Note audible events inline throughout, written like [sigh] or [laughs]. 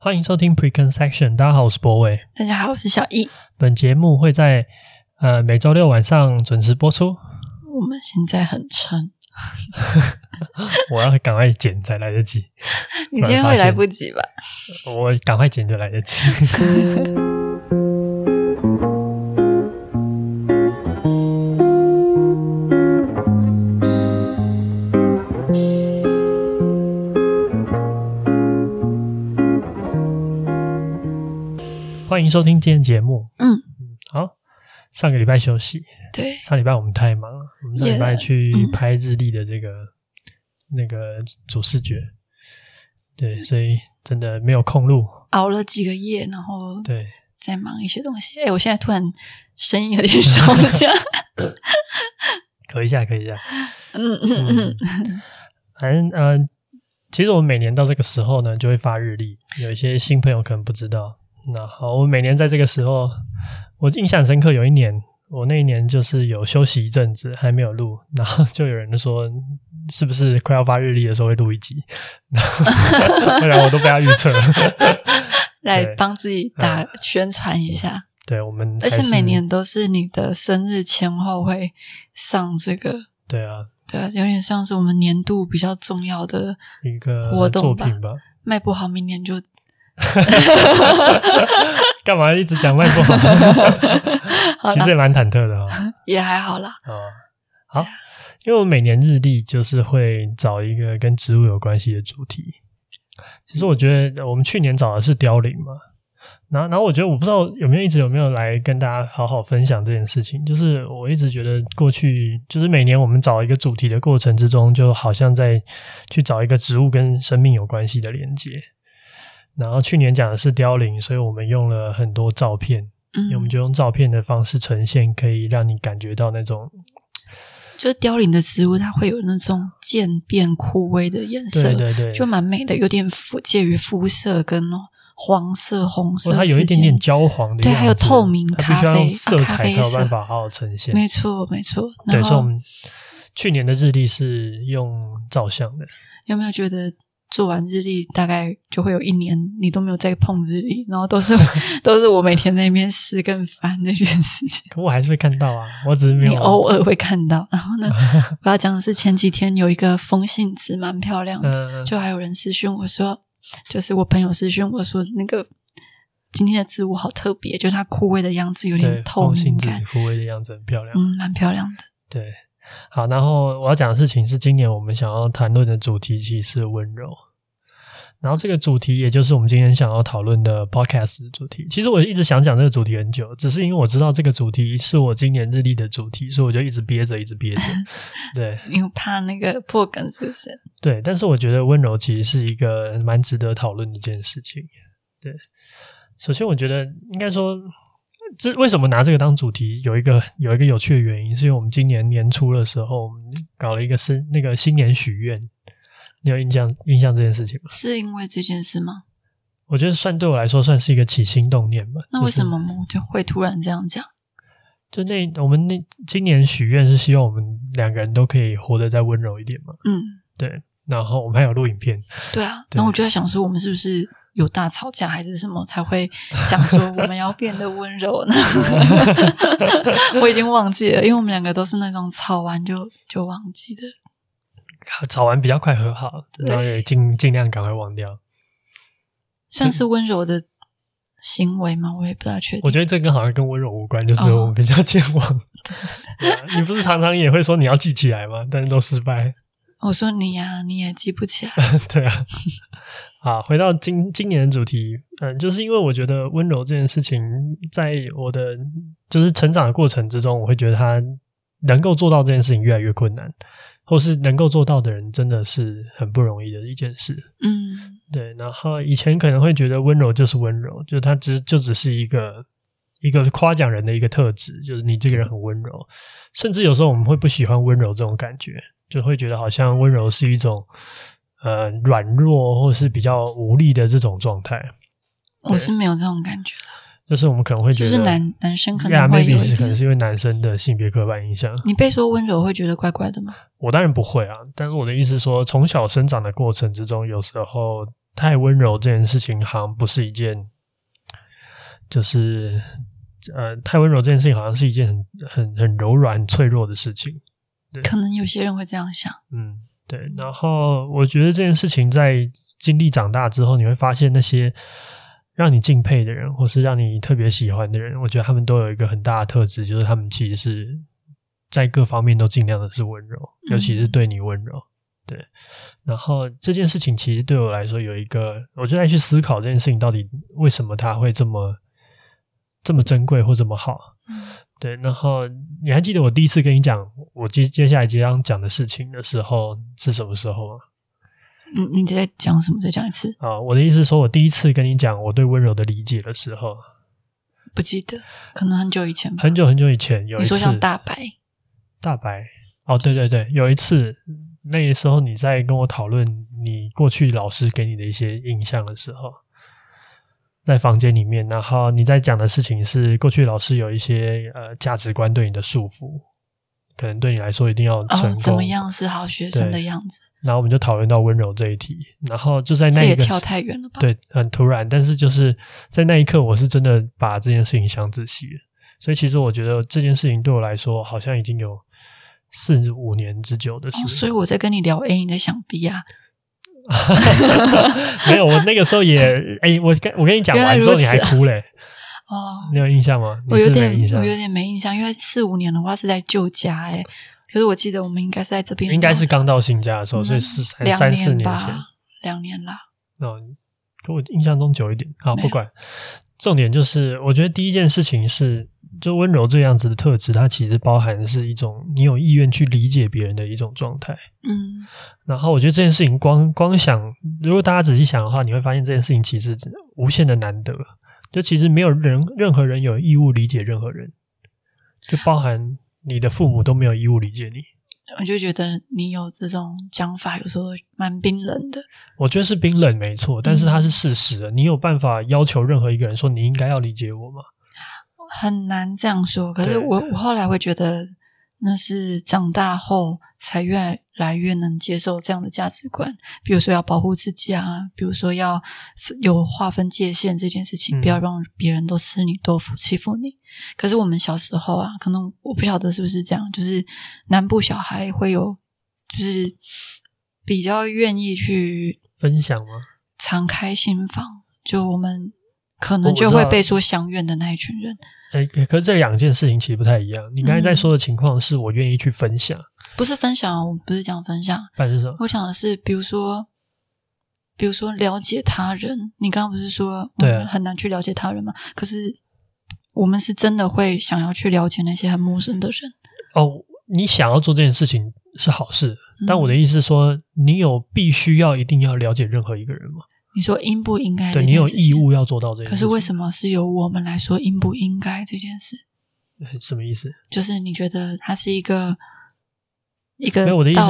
欢迎收听 Preconception，大家好，我是博伟。大家好，我是小易。本节目会在呃每周六晚上准时播出。我们现在很撑，[laughs] 我要赶快剪才来得及。[laughs] 你今天会来不及吧？我赶快剪就来得及。[laughs] 欢迎收听今天节目。嗯嗯，好。上个礼拜休息，对，上礼拜我们太忙了，我们上礼拜去拍日历的这个、嗯、那个主视觉，对，所以真的没有空录，熬了几个夜，然后对，再忙一些东西。哎，我现在突然声音有点烧一下，[laughs] 咳一下，咳一下。嗯嗯嗯，反正呃，其实我们每年到这个时候呢，就会发日历，有一些新朋友可能不知道。那好，我每年在这个时候，我印象深刻。有一年，我那一年就是有休息一阵子，还没有录，然后就有人说，是不是 [laughs] 快要发日历的时候会录一集？[laughs] 然后，然后我都被他预测了，[laughs] 来帮自己打宣传一下。对，我们而且每年都是你的生日前后会上这个。对啊，对啊，有点像是我们年度比较重要的一个活动吧。卖不好，明年就。[laughs] 干嘛一直讲卖不 [laughs] 好？其实也蛮忐忑的哦，也还好啦。哦，好，因为我每年日历就是会找一个跟植物有关系的主题。其实我觉得我们去年找的是凋零嘛，然后然后我觉得我不知道有没有一直有没有来跟大家好好分享这件事情。就是我一直觉得过去就是每年我们找一个主题的过程之中，就好像在去找一个植物跟生命有关系的连接。然后去年讲的是凋零，所以我们用了很多照片，嗯，我们就用照片的方式呈现，可以让你感觉到那种，就是凋零的植物，它会有那种渐变枯萎的颜色，对对对，就蛮美的，有点肤介于肤色跟黄色、红色，它有一点点焦黄的，对，还有透明咖啡，必须要用色彩才有办法好好呈现，没错没错。对，所以我们去年的日历是用照相的，有没有觉得？做完日历大概就会有一年，你都没有再碰日历，然后都是 [laughs] 都是我每天在那边撕跟翻这件事情。[laughs] 可我还是会看到啊，我只是没有。你偶尔会看到，然后呢，[laughs] 我要讲的是前几天有一个风信子蛮漂亮的，嗯、就还有人私讯我说，就是我朋友私讯我说那个今天的植物好特别，就它枯萎的样子有点透明感，枯萎的样子很漂亮，嗯，蛮漂亮的，对。好，然后我要讲的事情是，今年我们想要谈论的主题其实是温柔。然后这个主题也就是我们今天想要讨论的 podcast 主题。其实我一直想讲这个主题很久，只是因为我知道这个主题是我今年日历的主题，所以我就一直憋着，一直憋着。[laughs] 对，[laughs] 因为怕那个破梗，是不是？对，但是我觉得温柔其实是一个蛮值得讨论的一件事情。对，首先我觉得应该说。这为什么拿这个当主题？有一个有一个有趣的原因，是因为我们今年年初的时候，我们搞了一个新那个新年许愿。你有印象印象这件事情吗？是因为这件事吗？我觉得算对我来说算是一个起心动念吧。那为什么我就会突然这样讲？就那我们那今年许愿是希望我们两个人都可以活得再温柔一点嘛。嗯，对。然后我们还有录影片。对啊。然后我就在想说，我们是不是？有大吵架还是什么才会讲说我们要变得温柔呢？[laughs] 我已经忘记了，因为我们两个都是那种吵完就就忘记的，吵完比较快和好，然后也尽尽量赶快忘掉，算是温柔的行为吗？我也不大确定。我觉得这个好像跟温柔无关，就是我们比较健忘。哦、你不是常常也会说你要记起来吗？但是都失败。我说你呀、啊，你也记不起来。[laughs] 对啊。好，回到今今年的主题，嗯，就是因为我觉得温柔这件事情，在我的就是成长的过程之中，我会觉得他能够做到这件事情越来越困难，或是能够做到的人真的是很不容易的一件事。嗯，对。然后以前可能会觉得温柔就是温柔，就是他只就只是一个一个夸奖人的一个特质，就是你这个人很温柔。甚至有时候我们会不喜欢温柔这种感觉，就会觉得好像温柔是一种。呃，软弱或是比较无力的这种状态，我是没有这种感觉的。就是我们可能会觉得，就是男男生可能会有，可能是因为男生的性别刻板印象。你被说温柔会觉得怪怪的吗？我当然不会啊，但是我的意思是说，从小生长的过程之中，有时候太温柔这件事情，好像不是一件，就是呃，太温柔这件事情，好像是一件很很很柔软、脆弱的事情。可能有些人会这样想，嗯。对，然后我觉得这件事情在经历长大之后，你会发现那些让你敬佩的人，或是让你特别喜欢的人，我觉得他们都有一个很大的特质，就是他们其实是在各方面都尽量的是温柔，尤其是对你温柔。对，然后这件事情其实对我来说有一个，我就在去思考这件事情到底为什么它会这么这么珍贵或这么好。对，然后你还记得我第一次跟你讲我接接下来即将讲的事情的时候是什么时候吗？嗯，你在讲什么？再讲一次啊！我的意思是说，我第一次跟你讲我对温柔的理解的时候，不记得，可能很久以前吧。很久很久以前有一次，你说像大白，大白哦，对对对，有一次那个时候你在跟我讨论你过去老师给你的一些印象的时候。在房间里面，然后你在讲的事情是过去老师有一些呃价值观对你的束缚，可能对你来说一定要成功，哦、怎么样是好学生的样子？然后我们就讨论到温柔这一题，然后就在那一个这也跳太远了吧？对，很突然，但是就是在那一刻，我是真的把这件事情想仔细了，所以其实我觉得这件事情对我来说好像已经有四五年之久的事、哦。所以我在跟你聊 A，你在想 B 啊？[laughs] 没有，我那个时候也哎、欸，我跟我跟你讲完之后你还哭嘞哦，你有印象吗？我有点，我有点没印象，因为四五年的话是在旧家哎，可是我记得我们应该是在这边，应该是刚到新家的时候，所以是三三四年前，两年啦。哦，可我印象中久一点，好不管。重点就是，我觉得第一件事情是。就温柔这样子的特质，它其实包含的是一种你有意愿去理解别人的一种状态。嗯，然后我觉得这件事情光光想，如果大家仔细想的话，你会发现这件事情其实无限的难得。就其实没有人任何人有义务理解任何人，就包含你的父母都没有义务理解你。我就觉得你有这种讲法，有时候蛮冰冷的。我觉得是冰冷没错，但是它是事实。嗯，你有办法要求任何一个人说你应该要理解我吗？很难这样说，可是我我后来会觉得，那是长大后才越来越能接受这样的价值观。比如说要保护自己啊，比如说要有划分界限这件事情，不要让别人都吃你豆腐、欺负你。可是我们小时候啊，可能我不晓得是不是这样，就是南部小孩会有，就是比较愿意去分享吗？敞开心房，就我们可能就会被说乡愿的那一群人。哎，可是这两件事情其实不太一样。你刚才在说的情况是我愿意去分享，嗯、不是分享，我不是讲分享，还是什么？我想的是，比如说，比如说了解他人。你刚刚不是说我们很难去了解他人吗？可是我们是真的会想要去了解那些很陌生的人。哦，你想要做这件事情是好事，嗯、但我的意思是说，你有必须要一定要了解任何一个人吗？你说应不应该？对，你有义务要做到这件事。可是为什么是由我们来说应不应该这件事？[laughs] 什么意思？就是你觉得它是一个一个？没有，我的意思，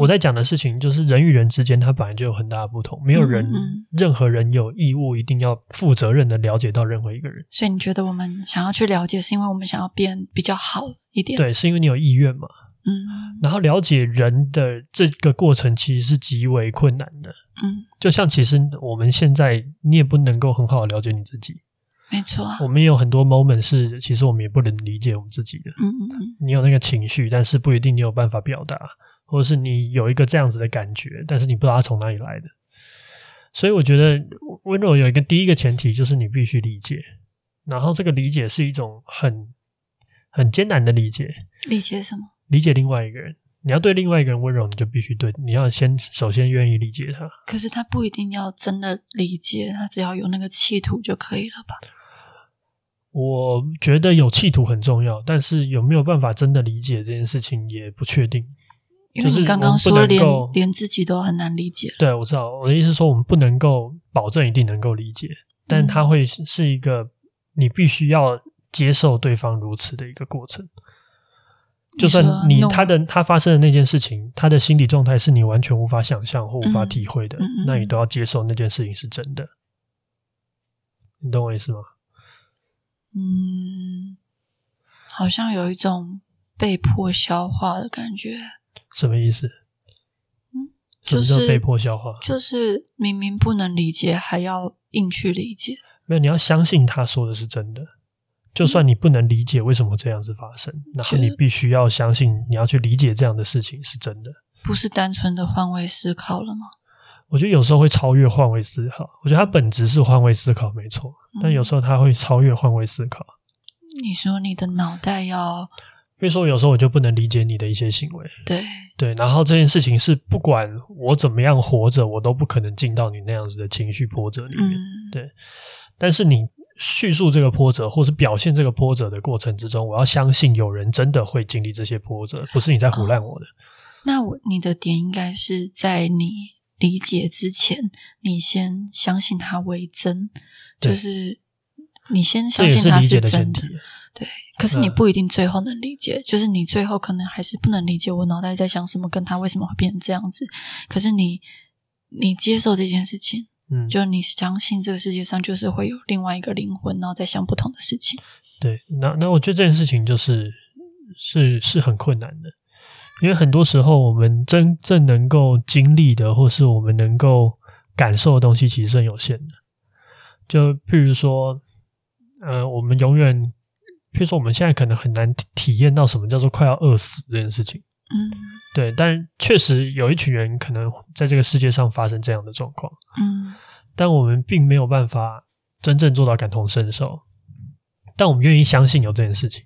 我在讲的事情就是人与人之间，它本来就有很大的不同。没有人，嗯嗯，任何人有义务一定要负责任的了解到任何一个人。所以你觉得我们想要去了解，是因为我们想要变比较好一点？对，是因为你有意愿嘛？嗯，然后了解人的这个过程其实是极为困难的。嗯，就像其实我们现在你也不能够很好的了解你自己，没错。我们有很多 moment 是其实我们也不能理解我们自己的。嗯嗯嗯。你有那个情绪，但是不一定你有办法表达，或者是你有一个这样子的感觉，但是你不知道它从哪里来的。所以我觉得温柔有一个第一个前提就是你必须理解，然后这个理解是一种很很艰难的理解。理解什么？理解另外一个人，你要对另外一个人温柔，你就必须对，你要先首先愿意理解他。可是他不一定要真的理解，他只要有那个企图就可以了吧？我觉得有企图很重要，但是有没有办法真的理解这件事情也不确定。因为你刚刚说连连自己都很难理解。对，我知道，我的意思是说，我们不能够保证一定能够理解，但它会是一个你必须要接受对方如此的一个过程。就算你他的他发生的那件事情，他的心理状态是你完全无法想象或无法体会的，那你都要接受那件事情是真的。你懂我意思吗？嗯，好像有一种被迫消化的感觉。什么意思？嗯，就是、什么叫被迫消化？就是明明不能理解，还要硬去理解。没有，你要相信他说的是真的。就算你不能理解为什么这样子发生，嗯、然后你必须要相信，你要去理解这样的事情是真的。不是单纯的换位思考了吗？我觉得有时候会超越换位思考。我觉得它本质是换位思考，没错。但有时候它会超越换位思考。你说你的脑袋要，比如说有时候我就不能理解你的一些行为。对对，然后这件事情是不管我怎么样活着，我都不可能进到你那样子的情绪波折里面。嗯、对，但是你叙述这个波折，或是表现这个波折的过程之中，我要相信有人真的会经历这些波折，不是你在胡乱我的。哦、那我你的点应该是在你。理解之前，你先相信它为真，就是你先相信它是真的。对，可是你不一定最后能理解，嗯、就是你最后可能还是不能理解我脑袋在想什么，跟他为什么会变成这样子。可是你，你接受这件事情，嗯，就你相信这个世界上就是会有另外一个灵魂，然后在想不同的事情。对，那那我觉得这件事情就是是是很困难的。因为很多时候，我们真正能够经历的，或是我们能够感受的东西，其实是很有限的。就譬如说，呃，我们永远，譬如说，我们现在可能很难体验到什么叫做快要饿死这件事情。嗯，对。但确实有一群人可能在这个世界上发生这样的状况。嗯，但我们并没有办法真正做到感同身受，但我们愿意相信有这件事情。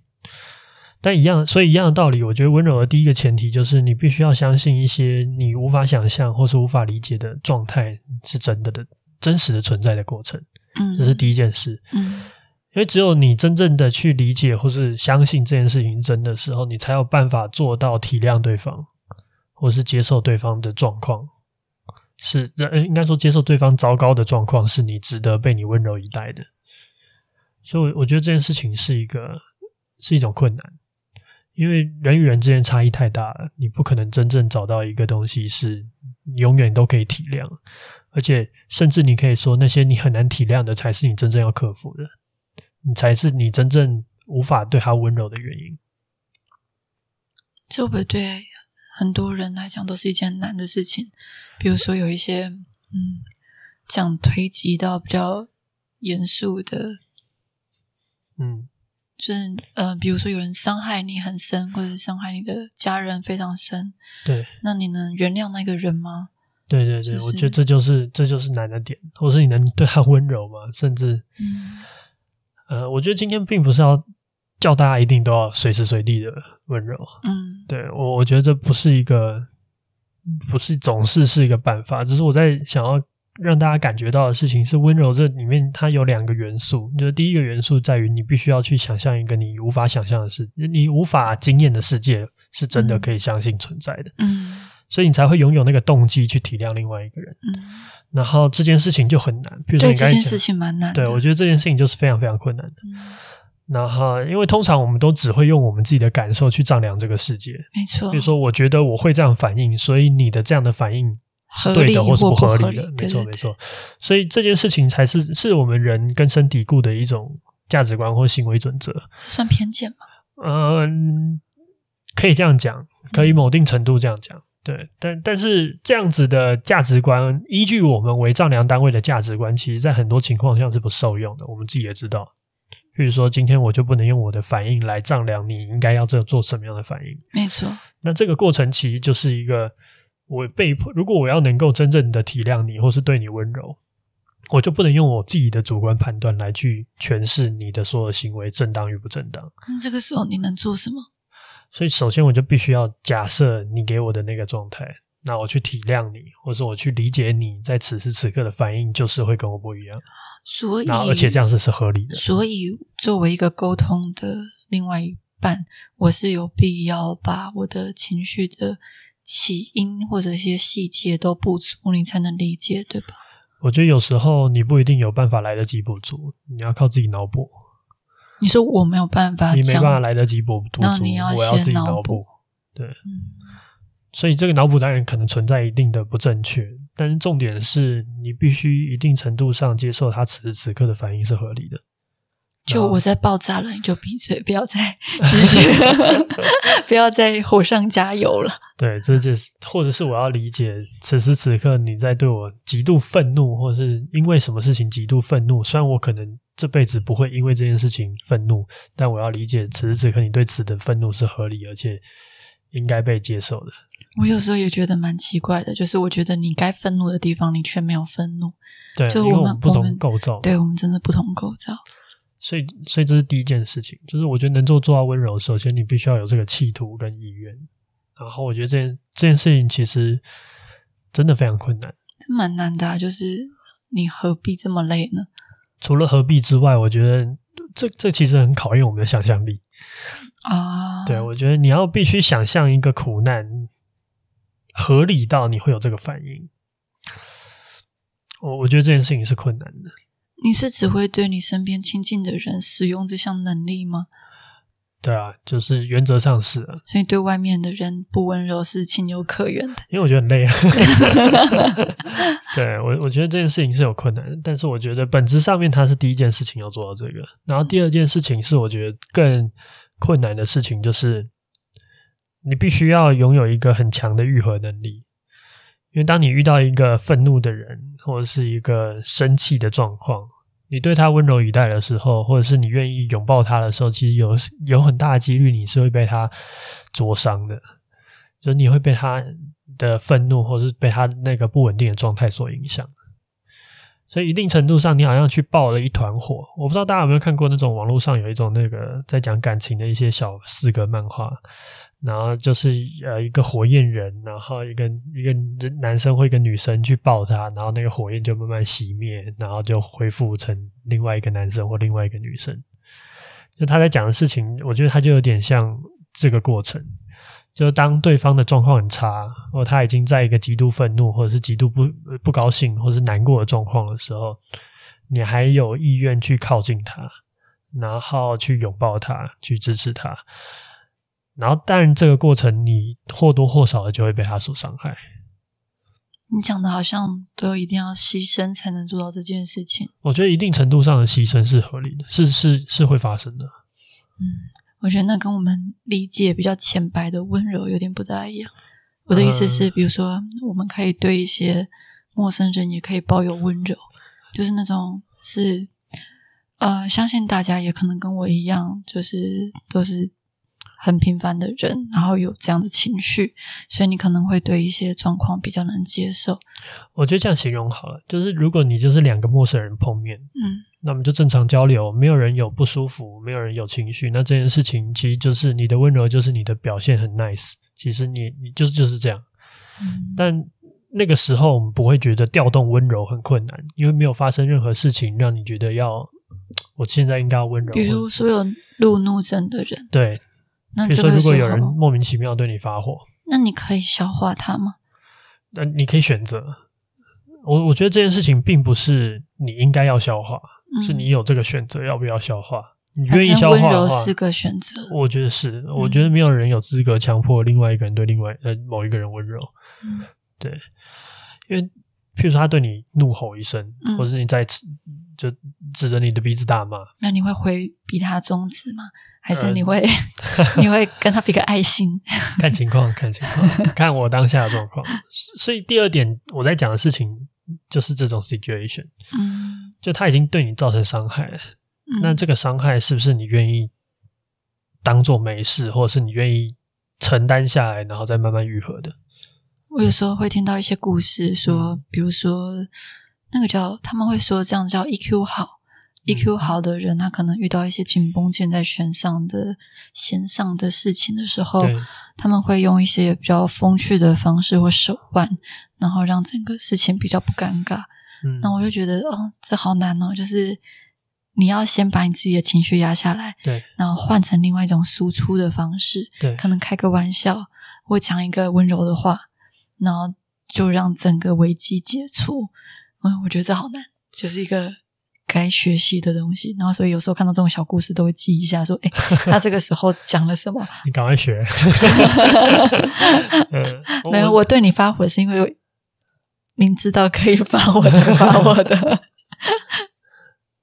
但一样，所以一样的道理，我觉得温柔的第一个前提就是你必须要相信一些你无法想象或是无法理解的状态是真的的、真实的存在的过程。嗯，这是第一件事。嗯，因为只有你真正的去理解或是相信这件事情真的时候，你才有办法做到体谅对方，或是接受对方的状况。是，呃，应该说接受对方糟糕的状况，是你值得被你温柔以待的。所以，我觉得这件事情是一个是一种困难。因为人与人之间差异太大了，你不可能真正找到一个东西是永远都可以体谅，而且甚至你可以说那些你很难体谅的，才是你真正要克服的，你才是你真正无法对他温柔的原因。这会不会对很多人来讲都是一件很难的事情？比如说有一些嗯，讲推及到比较严肃的，嗯。就是呃，比如说有人伤害你很深，或者伤害你的家人非常深，对，那你能原谅那个人吗？对对对，就是、我觉得这就是这就是难的点，或是你能对他温柔吗？甚至，嗯，呃，我觉得今天并不是要叫大家一定都要随时随地的温柔，嗯，对我我觉得这不是一个，不是总是是一个办法，只是我在想要。让大家感觉到的事情是温柔，这里面它有两个元素。就是第一个元素在于你必须要去想象一个你无法想象的事，你无法经验的世界是真的可以相信存在的。嗯，所以你才会拥有那个动机去体谅另外一个人。嗯，然后这件事情就很难。比如说对，这件事情蛮难。对，我觉得这件事情就是非常非常困难的。嗯，然后因为通常我们都只会用我们自己的感受去丈量这个世界。没错。比如说，我觉得我会这样反应，所以你的这样的反应。是对的，或是不合理的，没错没错。所以这件事情才是是我们人根深蒂固的一种价值观或行为准则。这算偏见吗？嗯，可以这样讲，可以某定程度这样讲。对，但但是这样子的价值观，依据我们为丈量单位的价值观，其实在很多情况下是不受用的。我们自己也知道，比如说今天我就不能用我的反应来丈量你应该要这做什么样的反应。没错。那这个过程其实就是一个。我被迫，如果我要能够真正的体谅你，或是对你温柔，我就不能用我自己的主观判断来去诠释你的所有行为正当与不正当。那这个时候你能做什么？所以首先我就必须要假设你给我的那个状态，那我去体谅你，或是我去理解你在此时此刻的反应，就是会跟我不一样。所以，而且这样子是合理的。所以，作为一个沟通的另外一半，我是有必要把我的情绪的起因或者一些细节都补足，你才能理解，对吧？我觉得有时候你不一定有办法来得及补足，你要靠自己脑补。你说我没有办法，你没办法来得及补那你要我要自己脑补。对，嗯，所以这个脑补当然可能存在一定的不正确。但是重点是你必须一定程度上接受他此时此刻的反应是合理的。就我在爆炸了，你就闭嘴，不要再继续，[laughs] 不要再火上加油了。对，这就是，或者是我要理解此时此刻你在对我极度愤怒，或者是因为什么事情极度愤怒。虽然我可能这辈子不会因为这件事情愤怒，但我要理解此时此刻你对此的愤怒是合理而且应该被接受的。我有时候也觉得蛮奇怪的，就是我觉得你该愤怒的地方，你却没有愤怒。对，就我们，因为我们不同构造，对我们真的不同构造。所以，所以这是第一件事情，就是我觉得能够做到温柔，首先你必须要有这个企图跟意愿。然后，我觉得这件这件事情其实真的非常困难，这蛮难的啊。就是你何必这么累呢？除了何必之外，我觉得这这其实很考验我们的想象力啊。对，我觉得你要必须想象一个苦难。合理到你会有这个反应，我我觉得这件事情是困难的。你是只会对你身边亲近的人使用这项能力吗？对啊，就是原则上是啊。所以对外面的人不温柔是情有可原的。因为我觉得很累啊。[laughs] [laughs] 对，我我觉得这件事情是有困难的，但是我觉得本质上面它是第一件事情要做到这个，然后第二件事情是我觉得更困难的事情就是。你必须要拥有一个很强的愈合能力，因为当你遇到一个愤怒的人，或者是一个生气的状况，你对他温柔以待的时候，或者是你愿意拥抱他的时候，其实有有很大的几率你是会被他灼伤的，就是你会被他的愤怒，或者是被他那个不稳定的状态所影响。所以一定程度上，你好像去爆了一团火。我不知道大家有没有看过那种网络上有一种那个在讲感情的一些小四格漫画。然后就是呃一个火焰人，然后一个一个男生或一个女生去抱他，然后那个火焰就慢慢熄灭，然后就恢复成另外一个男生或另外一个女生。就他在讲的事情，我觉得他就有点像这个过程。就当对方的状况很差，或他已经在一个极度愤怒，或者是极度不不高兴，或者是难过的状况的时候，你还有意愿去靠近他，然后去拥抱他，去支持他。然后，当然，这个过程你或多或少的就会被他所伤害。你讲的好像都一定要牺牲才能做到这件事情。我觉得一定程度上的牺牲是合理的，是是是会发生的。嗯，我觉得那跟我们理解比较浅白的温柔有点不大一样。我的意思是，比如说，我们可以对一些陌生人也可以抱有温柔，就是那种是呃，相信大家也可能跟我一样，就是都是。很平凡的人，然后有这样的情绪，所以你可能会对一些状况比较能接受。我觉得这样形容好了，就是如果你就是两个陌生人碰面，嗯，那么就正常交流，没有人有不舒服，没有人有情绪，那这件事情其实就是你的温柔，就是你的表现很 nice。其实你你就是就是这样，嗯，但那个时候我们不会觉得调动温柔很困难，因为没有发生任何事情让你觉得要我现在应该要温柔。比如所有路怒症的人，对。那比如说，如果有人莫名其妙对你发火，那你可以消化他吗？那你可以选择。我我觉得这件事情并不是你应该要消化，嗯、是你有这个选择要不要消化。你愿意消化的话，温柔是个选择。我觉得是，我觉得没有人有资格强迫另外一个人对另外呃某一个人温柔。嗯，对，因为譬如说他对你怒吼一声，嗯、或者是你在就指着你的鼻子大骂，那你会回避他中指吗？还是你会，嗯、[laughs] [laughs] 你会跟他比个爱心？看情况，[laughs] 看情况，看我当下的状况。所以第二点，我在讲的事情就是这种 situation，嗯，就他已经对你造成伤害了，嗯、那这个伤害是不是你愿意当做没事，或者是你愿意承担下来，然后再慢慢愈合的？我有时候会听到一些故事说，比如说那个叫他们会说这样叫 EQ 好。EQ 好的人，他可能遇到一些紧绷键在弦上的弦上的事情的时候，他们会用一些比较风趣的方式或手腕，然后让整个事情比较不尴尬。嗯，那我就觉得哦，这好难哦，就是你要先把你自己的情绪压下来，对，然后换成另外一种输出的方式，对，可能开个玩笑或讲一个温柔的话，然后就让整个危机解除。嗯，我觉得这好难，就是一个该学习的东西。然后，所以有时候看到这种小故事，都会记一下，说：“哎，他这个时候讲了什么？[laughs] ”你赶快学。[laughs] [laughs] 没有，我对你发火是因为明知道可以发火才发火的。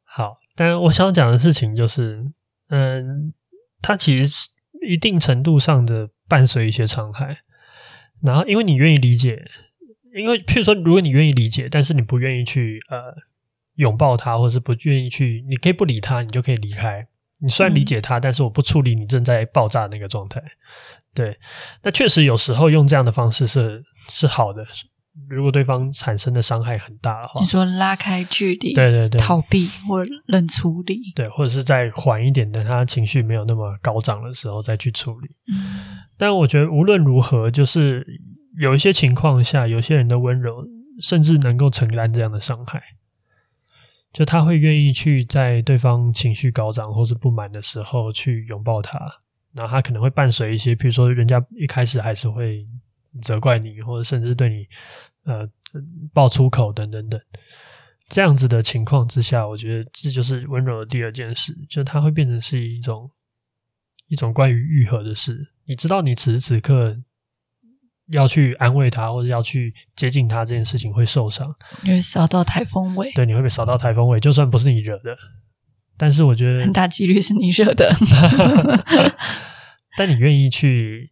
好，但我想讲的事情就是，嗯，它其实是一定程度上的伴随一些伤害。然后，因为你愿意理解。因为，譬如说，如果你愿意理解，但是你不愿意去呃拥抱他，或者是不愿意去，你可以不理他，你就可以离开。你虽然理解他，但是我不处理你正在爆炸那个状态。对，那确实有时候用这样的方式是是好的。如果对方产生的伤害很大的话，你说拉开距离，对对对，逃避或冷处理，对，或者是再缓一点，等他情绪没有那么高涨的时候再去处理。嗯，但我觉得无论如何，就是。有一些情况下，有些人的温柔甚至能够承担这样的伤害，就他会愿意去在对方情绪高涨或是不满的时候去拥抱他，然后他可能会伴随一些，比如说人家一开始还是会责怪你，或者甚至对你呃爆粗口等等等，这样子的情况之下，我觉得这就是温柔的第二件事，就它会变成是一种一种关于愈合的事。你知道，你此时此刻。要去安慰他，或者要去接近他，这件事情会受伤，因为扫到台风尾。对，你会被扫到台风尾，就算不是你惹的，但是我觉得很大几率是你惹的。[laughs] [laughs] 但你愿意去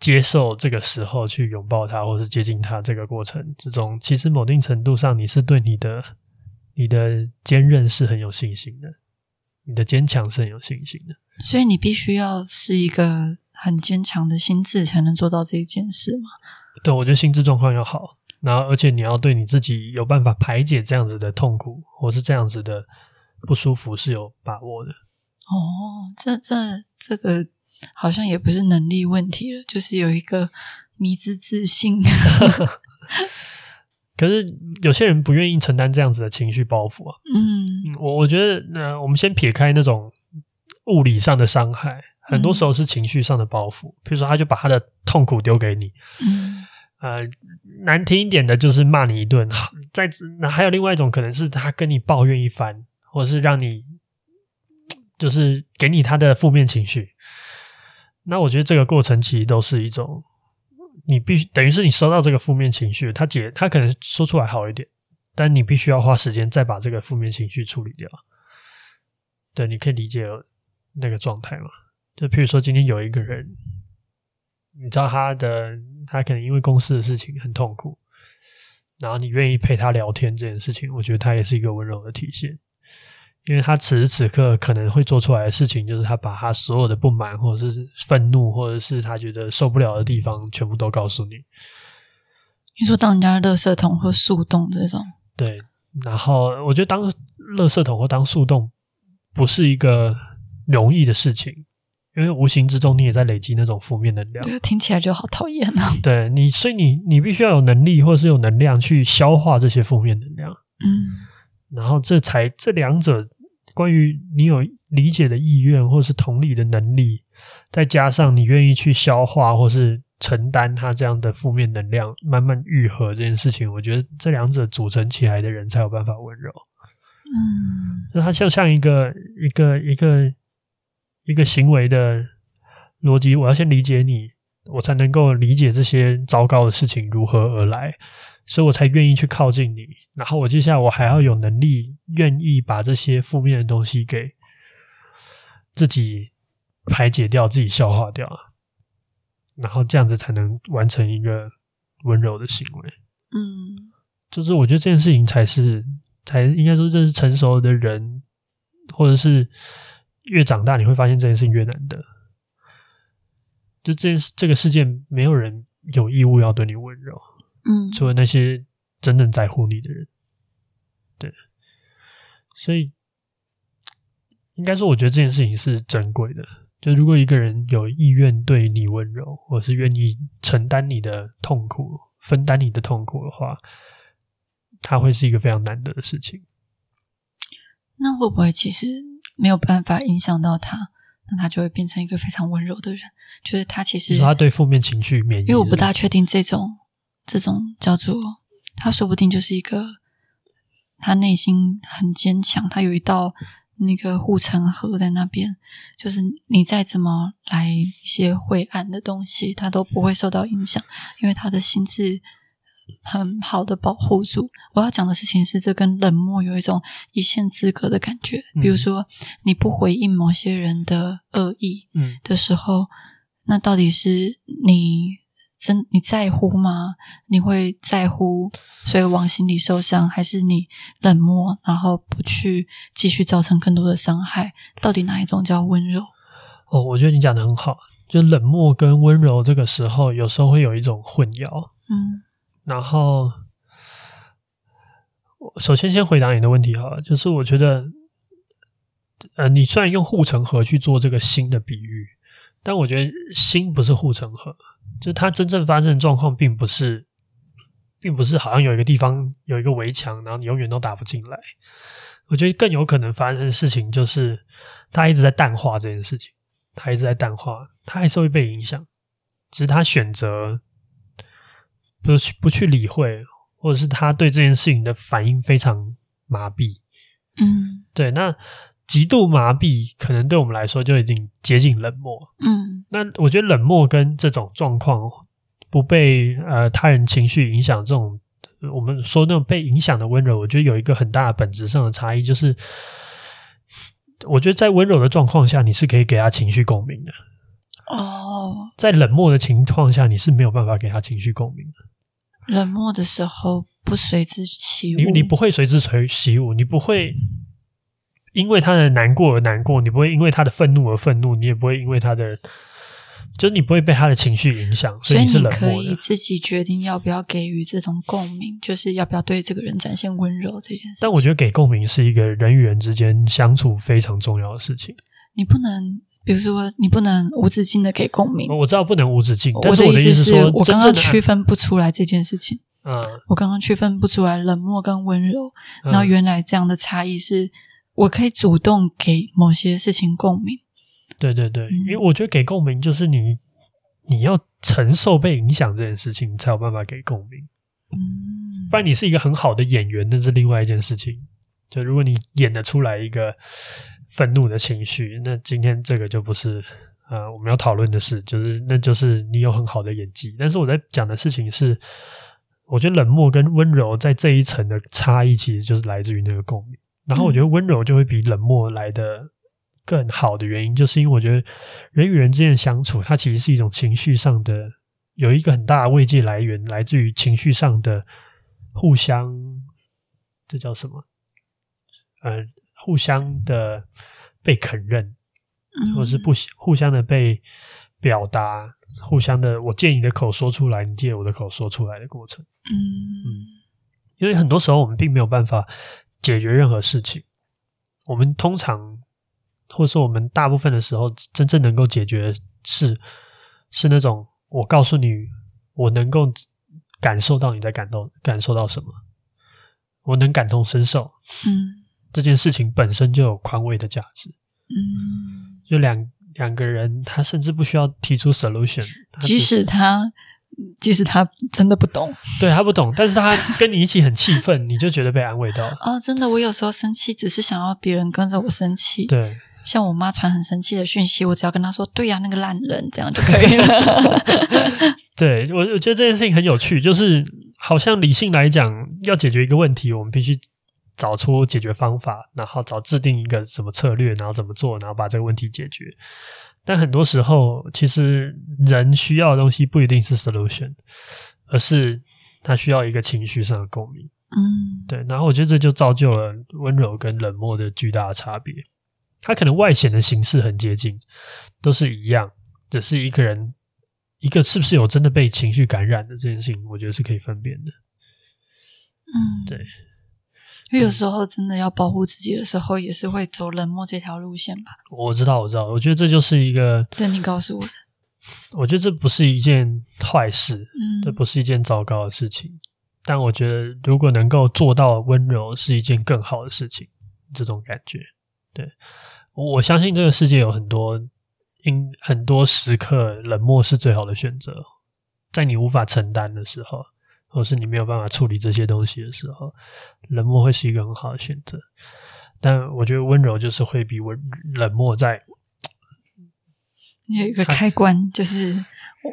接受这个时候去拥抱他，或是接近他这个过程之中，其实某定程度上，你是对你的你的坚韧是很有信心的，你的坚强是很有信心的。所以你必须要是一个。很坚强的心智才能做到这一件事嘛？对，我觉得心智状况要好，然后而且你要对你自己有办法排解这样子的痛苦，或是这样子的不舒服是有把握的。哦，这这这个好像也不是能力问题了，就是有一个迷之自信。[laughs] 可是有些人不愿意承担这样子的情绪包袱啊。嗯，我我觉得，那我们先撇开那种物理上的伤害。很多时候是情绪上的包袱，嗯、比如说他就把他的痛苦丢给你，嗯，呃，难听一点的就是骂你一顿，再那还有另外一种可能是他跟你抱怨一番，或者是让你就是给你他的负面情绪。那我觉得这个过程其实都是一种，你必须等于是你收到这个负面情绪，他解他可能说出来好一点，但你必须要花时间再把这个负面情绪处理掉。对，你可以理解那个状态吗？就譬如说，今天有一个人，你知道他的，他可能因为公司的事情很痛苦，然后你愿意陪他聊天这件事情，我觉得他也是一个温柔的体现，因为他此时此刻可能会做出来的事情，就是他把他所有的不满，或者是愤怒，或者是他觉得受不了的地方，全部都告诉你。你说当人家垃圾桶或树洞这种，对，然后我觉得当垃圾桶或当树洞不是一个容易的事情。因为无形之中，你也在累积那种负面能量。对，听起来就好讨厌啊。对你，所以你你必须要有能力，或者是有能量去消化这些负面能量。嗯，然后这才这两者，关于你有理解的意愿，或是同理的能力，再加上你愿意去消化或是承担它这样的负面能量，慢慢愈合这件事情，我觉得这两者组成起来的人才有办法温柔。嗯，那它就像一个一个一个。一个行为的逻辑，我要先理解你，我才能够理解这些糟糕的事情如何而来，所以我才愿意去靠近你。然后我接下来我还要有能力，愿意把这些负面的东西给自己排解掉，自己消化掉，然后这样子才能完成一个温柔的行为。嗯，就是我觉得这件事情才是，才应该说这是成熟的人，或者是。越长大，你会发现这件事情越难得。就这件事，这个世界没有人有义务要对你温柔，嗯，除了那些真正在乎你的人。对，所以应该说，我觉得这件事情是珍贵的。就如果一个人有意愿对你温柔，或是愿意承担你的痛苦、分担你的痛苦的话，他会是一个非常难得的事情。那会不会其实没有办法影响到他？那他就会变成一个非常温柔的人。就是他其实他对负面情绪免疫，因为我不大确定这种这种叫做他说不定就是一个他内心很坚强，他有一道。那个护城河在那边，就是你再怎么来一些晦暗的东西，他都不会受到影响，因为他的心智很好的保护住。我要讲的事情是，这跟冷漠有一种一线之隔的感觉。比如说，你不回应某些人的恶意，嗯，的时候，那到底是你？真你在乎吗？你会在乎，所以往心里受伤，还是你冷漠，然后不去继续造成更多的伤害？到底哪一种叫温柔？哦，我觉得你讲的很好，就冷漠跟温柔这个时候，有时候会有一种混淆。嗯，然后，首先先回答你的问题好了，就是我觉得，呃，你虽然用护城河去做这个心的比喻，但我觉得心不是护城河。就它真正发生的状况，并不是，并不是好像有一个地方有一个围墙，然后你永远都打不进来。我觉得更有可能发生的事情，就是它一直在淡化这件事情，它一直在淡化，它还是会被影响，只是他选择不去不去理会，或者是他对这件事情的反应非常麻痹。嗯，对，那。极度麻痹，可能对我们来说就已经接近冷漠。嗯，那我觉得冷漠跟这种状况不被呃他人情绪影响，这种我们说那种被影响的温柔，我觉得有一个很大的本质上的差异，就是我觉得在温柔的状况下，你是可以给他情绪共鸣的。哦，在冷漠的情况下，你是没有办法给他情绪共鸣的。冷漠的时候不随之起舞，你你不会随之随起舞，你不会。因为他的难过而难过，你不会因为他的愤怒而愤怒，你也不会因为他的，就是你不会被他的情绪影响，所以你是冷漠的。可以自己决定要不要给予这种共鸣，就是要不要对这个人展现温柔这件事。但我觉得给共鸣是一个人与人之间相处非常重要的事情。你不能，比如说，你不能无止境的给共鸣。我知道不能无止境，但是我的意思是说，我刚刚区分不出来这件事情。嗯，我刚刚区分不出来冷漠跟温柔，然后原来这样的差异是。我可以主动给某些事情共鸣，对对对，因为我觉得给共鸣就是你你要承受被影响这件事情，你才有办法给共鸣。嗯，不然你是一个很好的演员，那是另外一件事情。就如果你演得出来一个愤怒的情绪，那今天这个就不是呃我们要讨论的事，就是那就是你有很好的演技。但是我在讲的事情是，我觉得冷漠跟温柔在这一层的差异，其实就是来自于那个共鸣。然后我觉得温柔就会比冷漠来的更好的原因，就是因为我觉得人与人之间的相处，它其实是一种情绪上的，有一个很大的慰藉来源，来自于情绪上的互相，这叫什么？呃，互相的被肯认，或者是不互相的被表达，互相的我借你的口说出来，你借我的口说出来的过程。嗯嗯，因为很多时候我们并没有办法。解决任何事情，我们通常，或者说我们大部分的时候，真正能够解决的是是那种我告诉你，我能够感受到你在感动，感受到什么，我能感同身受。嗯，这件事情本身就有宽慰的价值。嗯，就两两个人，他甚至不需要提出 solution，即使他。即使他真的不懂，对，他不懂，但是他跟你一起很气愤，你就觉得被安慰到了。[laughs] 哦，真的，我有时候生气，只是想要别人跟着我生气。对，像我妈传很生气的讯息，我只要跟她说：“对呀、啊，那个烂人”，这样就可以了。[laughs] [laughs] 对，我我觉得这件事情很有趣，就是好像理性来讲，要解决一个问题，我们必须找出解决方法，然后找制定一个什么策略，然后怎么做，然后把这个问题解决。但很多时候，其实人需要的东西不一定是 solution，而是他需要一个情绪上的共鸣。嗯，对。然后我觉得这就造就了温柔跟冷漠的巨大的差别。他可能外显的形式很接近，都是一样，只是一个人一个是不是有真的被情绪感染的这件事情，我觉得是可以分辨的。嗯，对。因为有时候真的要保护自己的时候，也是会走冷漠这条路线吧。我知道，我知道，我觉得这就是一个，对你告诉我的。我觉得这不是一件坏事，嗯，这不是一件糟糕的事情。但我觉得，如果能够做到温柔，是一件更好的事情。这种感觉，对，我相信这个世界有很多因很多时刻，冷漠是最好的选择。在你无法承担的时候，或是你没有办法处理这些东西的时候，冷漠会是一个很好的选择。但我觉得温柔就是会比温冷漠在有一个开关，就是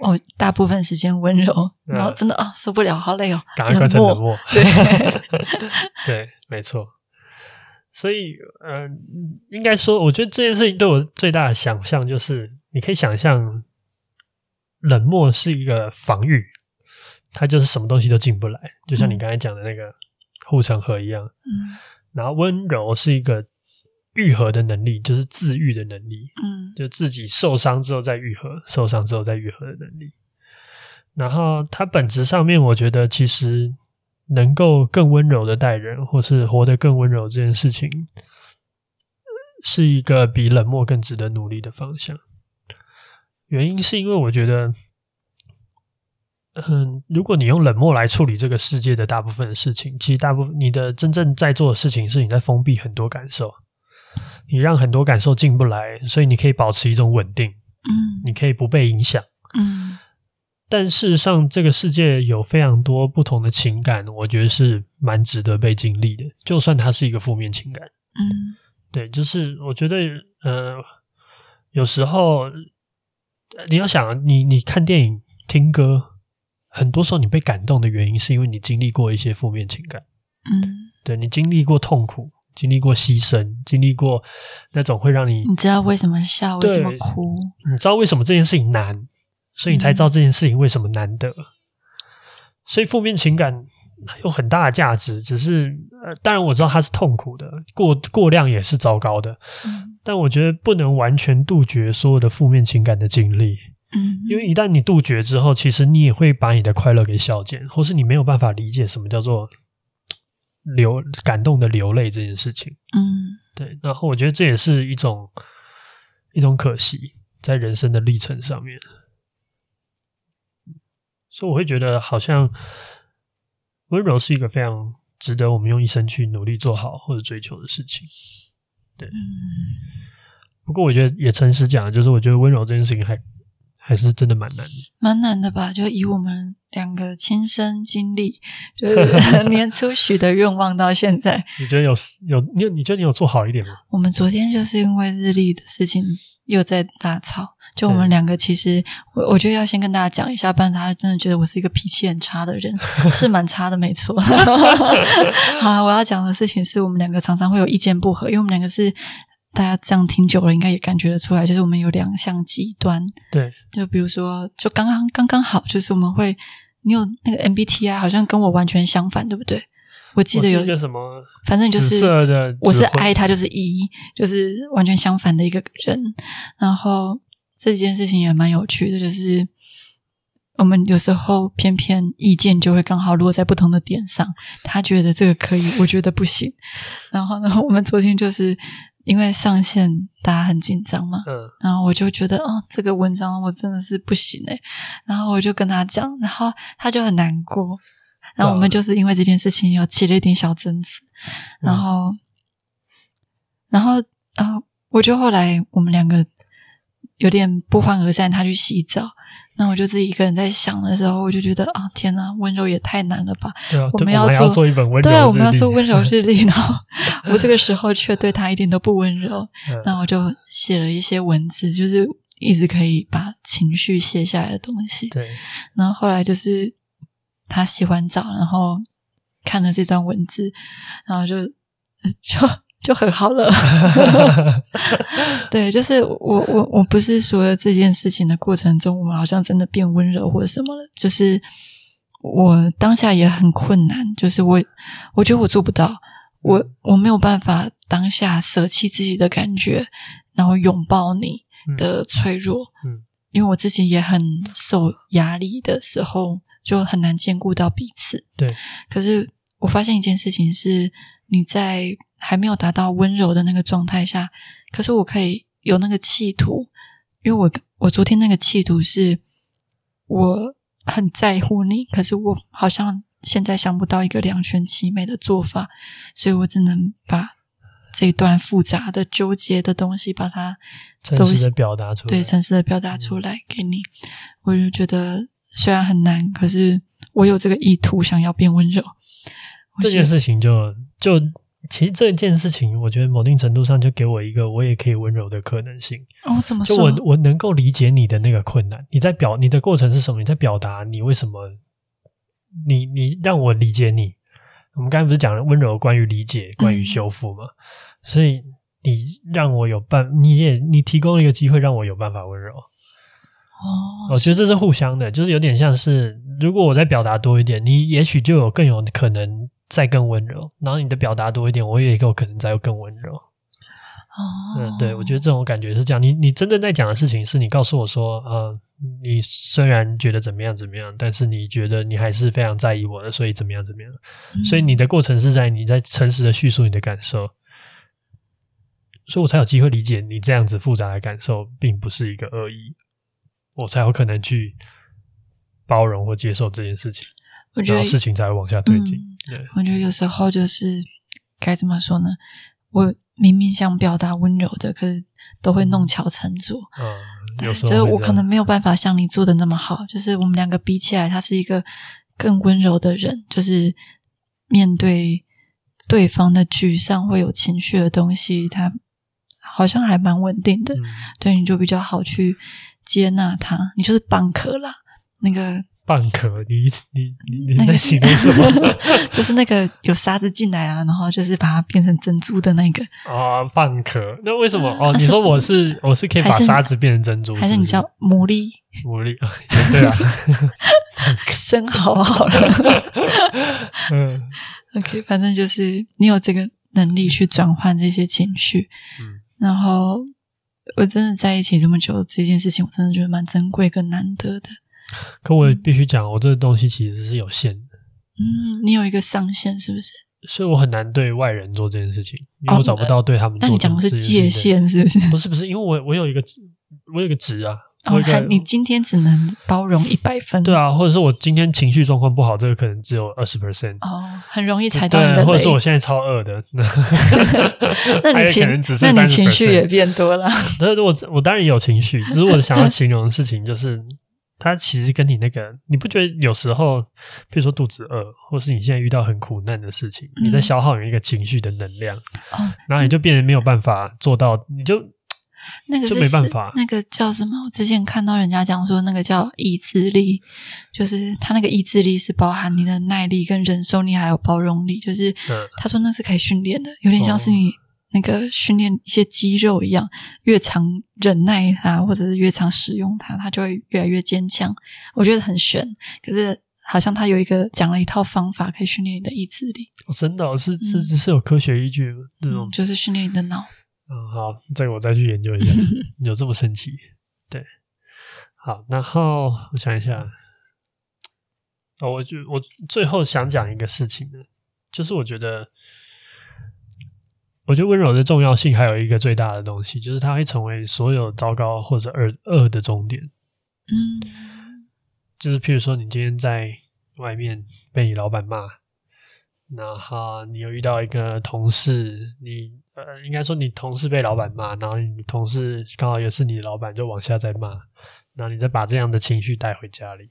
我大部分时间温柔，嗯、然后真的啊、哦、受不了，好累哦，赶快换成冷漠。对 [laughs] 对，没错。所以，嗯、呃，应该说，我觉得这件事情对我最大的想象就是，你可以想象，冷漠是一个防御，它就是什么东西都进不来，就像你刚才讲的那个护城河一样。嗯，然后温柔是一个愈合的能力，就是自愈的能力。嗯，就自己受伤之后再愈合，受伤之后再愈合的能力。然后它本质上面，我觉得其实。能够更温柔的待人，或是活得更温柔，这件事情，是一个比冷漠更值得努力的方向。原因是因为我觉得，嗯，如果你用冷漠来处理这个世界的大部分的事情，其实大部分你的真正在做的事情是你在封闭很多感受，你让很多感受进不来，所以你可以保持一种稳定，嗯，你可以不被影响，嗯。但事实上，这个世界有非常多不同的情感，我觉得是蛮值得被经历的。就算它是一个负面情感，嗯，对，就是我觉得，呃，有时候你要想，你你看电影、听歌，很多时候你被感动的原因，是因为你经历过一些负面情感，嗯，对，你经历过痛苦，经历过牺牲，经历过那种会让你，你知道为什么笑，为什么哭，你知道为什么这件事情难。所以你才知道这件事情为什么难得。所以负面情感有很大的价值，只是呃，当然我知道它是痛苦的，过过量也是糟糕的。嗯，但我觉得不能完全杜绝所有的负面情感的经历。嗯，因为一旦你杜绝之后，其实你也会把你的快乐给消减，或是你没有办法理解什么叫做流感动的流泪这件事情。嗯，对。然后我觉得这也是一种一种可惜，在人生的历程上面。所以我会觉得，好像温柔是一个非常值得我们用一生去努力做好或者追求的事情。对，不过我觉得也诚实讲，就是我觉得温柔这件事情还还是真的蛮难的，蛮难的吧？就以我们两个亲身经历，就是 [laughs] 年初许的愿望到现在，你觉得有有你你觉得你有做好一点吗？我们昨天就是因为日历的事情又在大吵。就我们两个，其实我我觉得要先跟大家讲一下，不然大家真的觉得我是一个脾气很差的人，[laughs] 是蛮差的，没错。[laughs] 好，我要讲的事情是我们两个常常会有意见不合，因为我们两个是大家这样听久了，应该也感觉得出来，就是我们有两项极端。对，就比如说，就刚刚刚刚好，就是我们会，你有那个 MBTI，好像跟我完全相反，对不对？我记得有一个什么，反正就是我是 I，他就是 E，就是完全相反的一个人，然后。这件事情也蛮有趣的，就是我们有时候偏偏意见就会刚好落在不同的点上。他觉得这个可以，我觉得不行。然后呢，我们昨天就是因为上线，大家很紧张嘛。嗯。然后我就觉得，哦，这个文章我真的是不行诶。然后我就跟他讲，然后他就很难过。然后我们就是因为这件事情有起了一点小争执。然后，嗯、然后，然后我就后来我们两个。有点不欢而散，他去洗澡，那我就自己一个人在想的时候，我就觉得啊，天哪，温柔也太难了吧！对啊，我们要做，要做一本温柔，对啊，我们要做温柔日历，[laughs] 然后我这个时候却对他一点都不温柔，那我就写了一些文字，就是一直可以把情绪写下来的东西。对，然后后来就是他洗完澡，然后看了这段文字，然后就 [laughs] 就。就很好了，[laughs] 对，就是我我我不是说这件事情的过程中，我们好像真的变温柔或者什么了，就是我当下也很困难，就是我我觉得我做不到，我我没有办法当下舍弃自己的感觉，然后拥抱你的脆弱，嗯，嗯，因为我自己也很受压力的时候，就很难兼顾到彼此，对，可是我发现一件事情是。你在还没有达到温柔的那个状态下，可是我可以有那个企图，因为我我昨天那个企图是我很在乎你，可是我好像现在想不到一个两全其美的做法，所以我只能把这一段复杂的纠结的东西把它诚实的表达出来，对，诚实的表达出来给你，我就觉得虽然很难，可是我有这个意图想要变温柔。这件事情就就其实这件事情，我觉得某定程度上就给我一个我也可以温柔的可能性。哦，怎么说？就我我能够理解你的那个困难，你在表你的过程是什么？你在表达你为什么？你你让我理解你。我们刚才不是讲了温柔关于理解，关于修复吗？嗯、所以你让我有办，你也你提供了一个机会让我有办法温柔。哦，我觉得这是互相的，就是有点像是如果我在表达多一点，你也许就有更有可能。再更温柔，然后你的表达多一点，我也有可能再更温柔。哦，嗯，对，我觉得这种感觉是这样。你你真正在讲的事情是你告诉我说，呃，你虽然觉得怎么样怎么样，但是你觉得你还是非常在意我的，所以怎么样怎么样。嗯，所以你的过程是在你在诚实的叙述你的感受，所以我才有机会理解你这样子复杂的感受，并不是一个恶意，我才有可能去包容或接受这件事情。我觉得事情才会往下推进。我觉得有时候就是该怎么说呢？我明明想表达温柔的，可是都会弄巧成拙。嗯，对，就是我可能没有办法像你做的那么好。就是我们两个比起来，他是一个更温柔的人。就是面对对方的沮丧会有情绪的东西，他好像还蛮稳定的。嗯、对，你就比较好去接纳他。你就是蚌壳啦，那个。蚌壳，你你你你在形容什么？[laughs] 就是那个有沙子进来啊，然后就是把它变成珍珠的那个啊，蚌壳。那为什么？哦，你说我是，是我是可以把沙子变成珍珠？还是你叫牡蛎？牡蛎啊，对啊，[laughs] 生蚝好了。[laughs] 嗯，OK，反正就是你有这个能力去转换这些情绪。嗯，然后我真的在一起这么久，这件事情我真的觉得蛮珍贵跟难得的。可我也必须讲，我这个东西其实是有限的。嗯，你有一个上限是不是？所以我很难对外人做这件事情，因为我找不到对他们做。那你讲的是界限是不是？不是不是，因为我我有一个我有一个值啊。哦，你今天只能包容一百分。对啊，或者是我今天情绪状况不好，这个可能只有二十 percent。哦，很容易踩到你的雷。或者是我现在超饿的，[laughs] 那你情那你情绪也变多了。但是我我当然有情绪，只是我想要形容的事情就是。他其实跟你那个，你不觉得有时候，比如说肚子饿，或是你现在遇到很苦难的事情，嗯、你在消耗你一个情绪的能量，哦、然后你就变得没有办法做到，你就那个是就没办法。那个叫什么？我之前看到人家讲说，那个叫意志力，就是他那个意志力是包含你的耐力跟忍受力，还有包容力。就是他说那是可以训练的，有点像是你。那个训练一些肌肉一样，越常忍耐它，或者是越常使用它，它就会越来越坚强。我觉得很玄，可是好像他有一个讲了一套方法，可以训练你的意志力。哦，真的，哦，是是是，是有科学依据的那种，嗯，就是训练你的脑。嗯，好，这个我再去研究一下，[laughs] 有这么神奇？对，好，然后我想一下，哦，我就我最后想讲一个事情呢，就是我觉得。我觉得温柔的重要性还有一个最大的东西，就是它会成为所有糟糕或者恶恶的终点。嗯，就是譬如说，你今天在外面被你老板骂，然后你又遇到一个同事，你呃，应该说你同事被老板骂，然后你同事刚好也是你的老板，就往下再骂，然后你再把这样的情绪带回家里。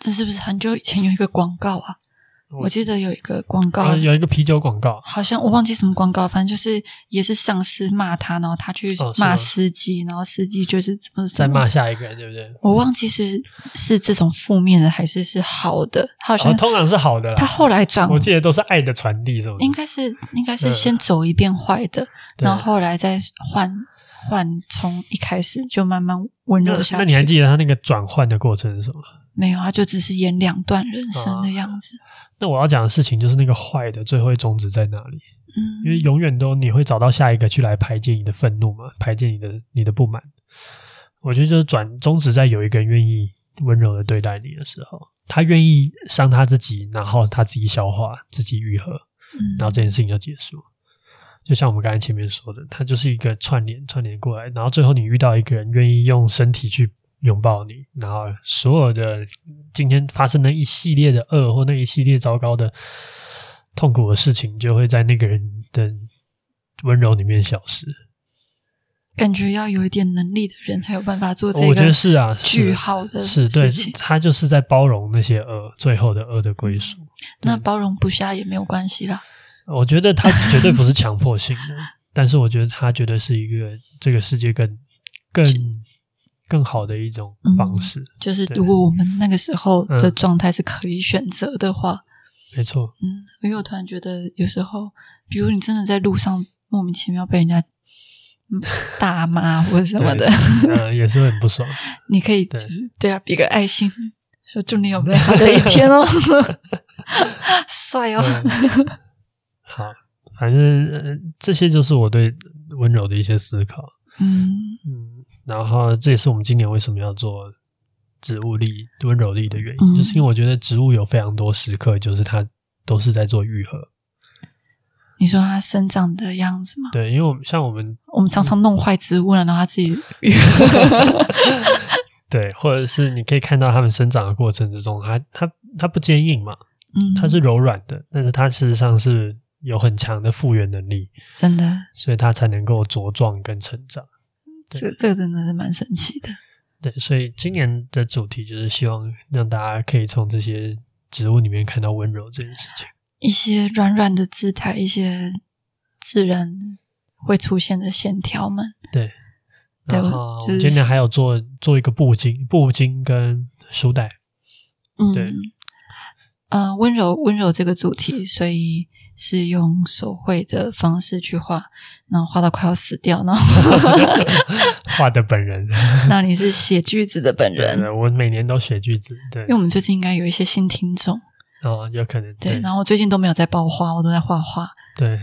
这是不是很久以前有一个广告啊？我记得有一个广告，啊，有一个啤酒广告，好像我忘记什么广告，反正就是也是上司骂他，然后他去骂司机，哦，然后司机就是怎么再骂下一个人，对不对？我忘记是是这种负面的还是是好的，好像，哦，通常是好的。他后来转，我记得都是爱的传递，是吗？应该是应该是先走一遍坏的，嗯，然后后来再换换，从一开始就慢慢温柔下去。那，那你还记得他那个转换的过程是什么？没有，他就只是演两段人生的样子。啊那我要讲的事情就是那个坏的最后会终止在哪里？嗯，因为永远都你会找到下一个去来排解你的愤怒嘛，排解你的你的不满。我觉得就是转终止在有一个人愿意温柔的对待你的时候，他愿意伤他自己，然后他自己消化，自己愈合，嗯，然后这件事情就结束。就像我们刚才前面说的，它就是一个串联串联过来，然后最后你遇到一个人愿意用身体去拥抱你，然后所有的今天发生的一系列的恶或那一系列糟糕的痛苦的事情，就会在那个人的温柔里面消失。感觉要有一点能力的人才有办法做这个，我觉得是啊，句号的是对，他就是在包容那些恶，最后的恶的归属。那包容不下也没有关系啦。我觉得他绝对不是强迫性的，[laughs] 但是我觉得他绝对是一个这个世界更更更好的一种方式。嗯，就是如果我们那个时候的状态是可以选择的话，嗯，没错。嗯，因为我突然觉得有时候，比如你真的在路上莫名其妙被人家。[laughs] 大骂或者什么的，呃，也是很不爽。[laughs] 你可以就是对啊比个爱心，说祝你有美好的一天哦，[laughs] 帅哦。好，反正、呃、这些就是我对温柔的一些思考。嗯嗯，然后这也是我们今年为什么要做植物力、温柔力的原因，嗯，就是因为我觉得植物有非常多时刻，就是它都是在做愈合。你说它生长的样子吗？对，因为我们像我们，我们常常弄坏植物了，然后它自己愈合 [laughs] 对，或者是你可以看到它们生长的过程之中，它它它不坚硬嘛，嗯，它是柔软的，但是它事实上是有很强的复原能力，真的，所以它才能够茁壮跟成长。这这个真的是蛮神奇的。对，所以今年的主题就是希望让大家可以从这些植物里面看到温柔这件事情。一些软软的姿态，一些自然会出现的线条们。对，然后我今年还有做做一个布巾、布巾跟书袋。嗯，对，呃，温柔温柔这个主题，所以是用手绘的方式去画，然后画到快要死掉，然后画的本人。那你是写句子的本人？对，我每年都写句子。对，因为我们最近应该有一些新听众。哦，有可能对，对。然后我最近都没有在爆画，我都在画画。对，[laughs]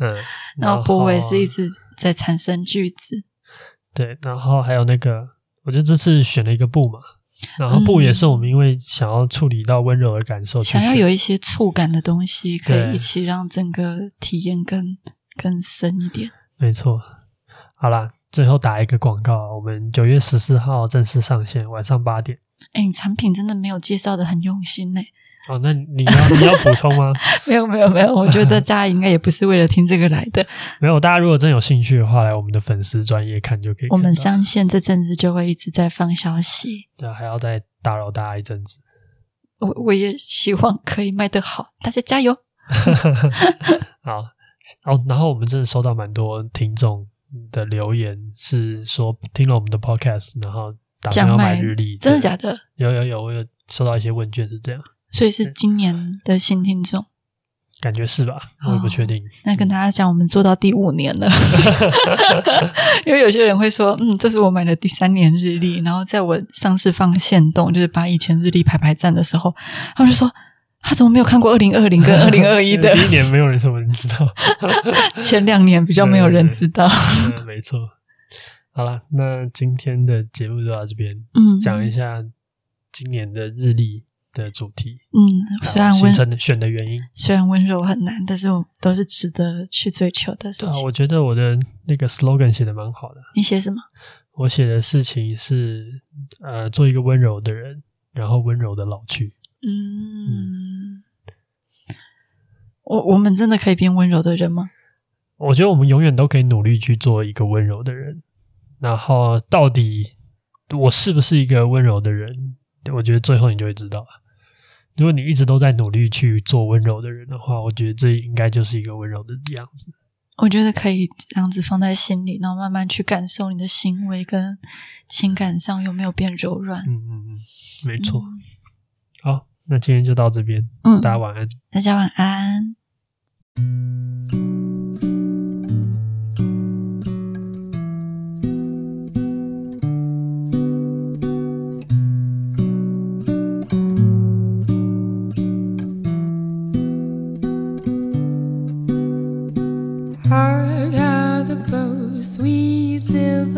嗯。然后波伟是一直在产生句子。对，然后还有那个，我觉得这次选了一个布嘛，然后布也是我们因为想要处理到温柔的感受，想要有一些触感的东西，可以一起让整个体验更更深一点。没错。好啦，最后打一个广告，我们九月十四号正式上线，晚上八点。哎，你产品真的没有介绍的很用心呢。哦，那你要你要补充吗？[laughs] 没有没有没有，我觉得大家应该也不是为了听这个来的。[laughs] 没有，大家如果真有兴趣的话，来我们的粉丝专业看就可以。我们上线这阵子就会一直在放消息。对，还要再打扰大家一阵子。我我也希望可以卖得好，大家加油。[laughs] 好哦，然后我们真的收到蛮多听众的留言，是说听了我们的 podcast，然后。打算要买日历，真的假的？有有有，我有收到一些问卷是这样，所以是今年的新听众，感觉是吧？我也不确定。哦，那跟大家讲，我们做到第五年了，[laughs] [laughs] 因为有些人会说，嗯，这是我买的第三年日历，然后在我上次放限动，就是把以前日历排排站的时候，他们就说，他怎么没有看过二零二零跟二零二一的？[laughs] 第一年没有人什么人知道，前两年比较没有人知道，嗯，没错。好了，那今天的节目就到这边。嗯，讲一下今年的日历的主题。嗯，虽然温选的选的原因，虽然温柔很难，但是我都是值得去追求的事情。对啊，我觉得我的那个 slogan 写的蛮好的。你写什么？我写的事情是呃，做一个温柔的人，然后温柔的老去。嗯，嗯，我我们真的可以变温柔的人吗？我觉得我们永远都可以努力去做一个温柔的人。然后，到底我是不是一个温柔的人？我觉得最后你就会知道了。如果你一直都在努力去做温柔的人的话，我觉得这应该就是一个温柔的样子。我觉得可以这样子放在心里，然后慢慢去感受你的行为跟情感上有没有变柔软。嗯嗯嗯，没错。嗯。好，那今天就到这边。嗯，大家晚安。大家晚安。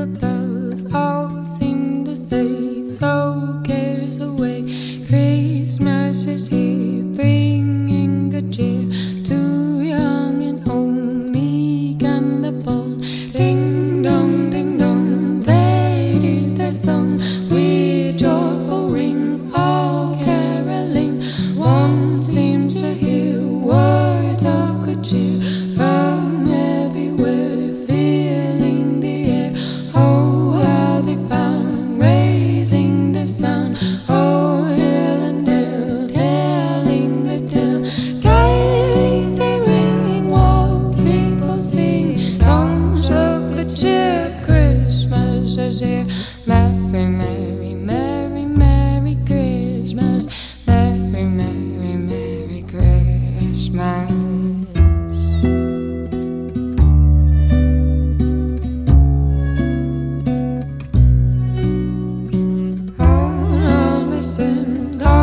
the bells all seem to say, throw cares away. Christmas is here, and I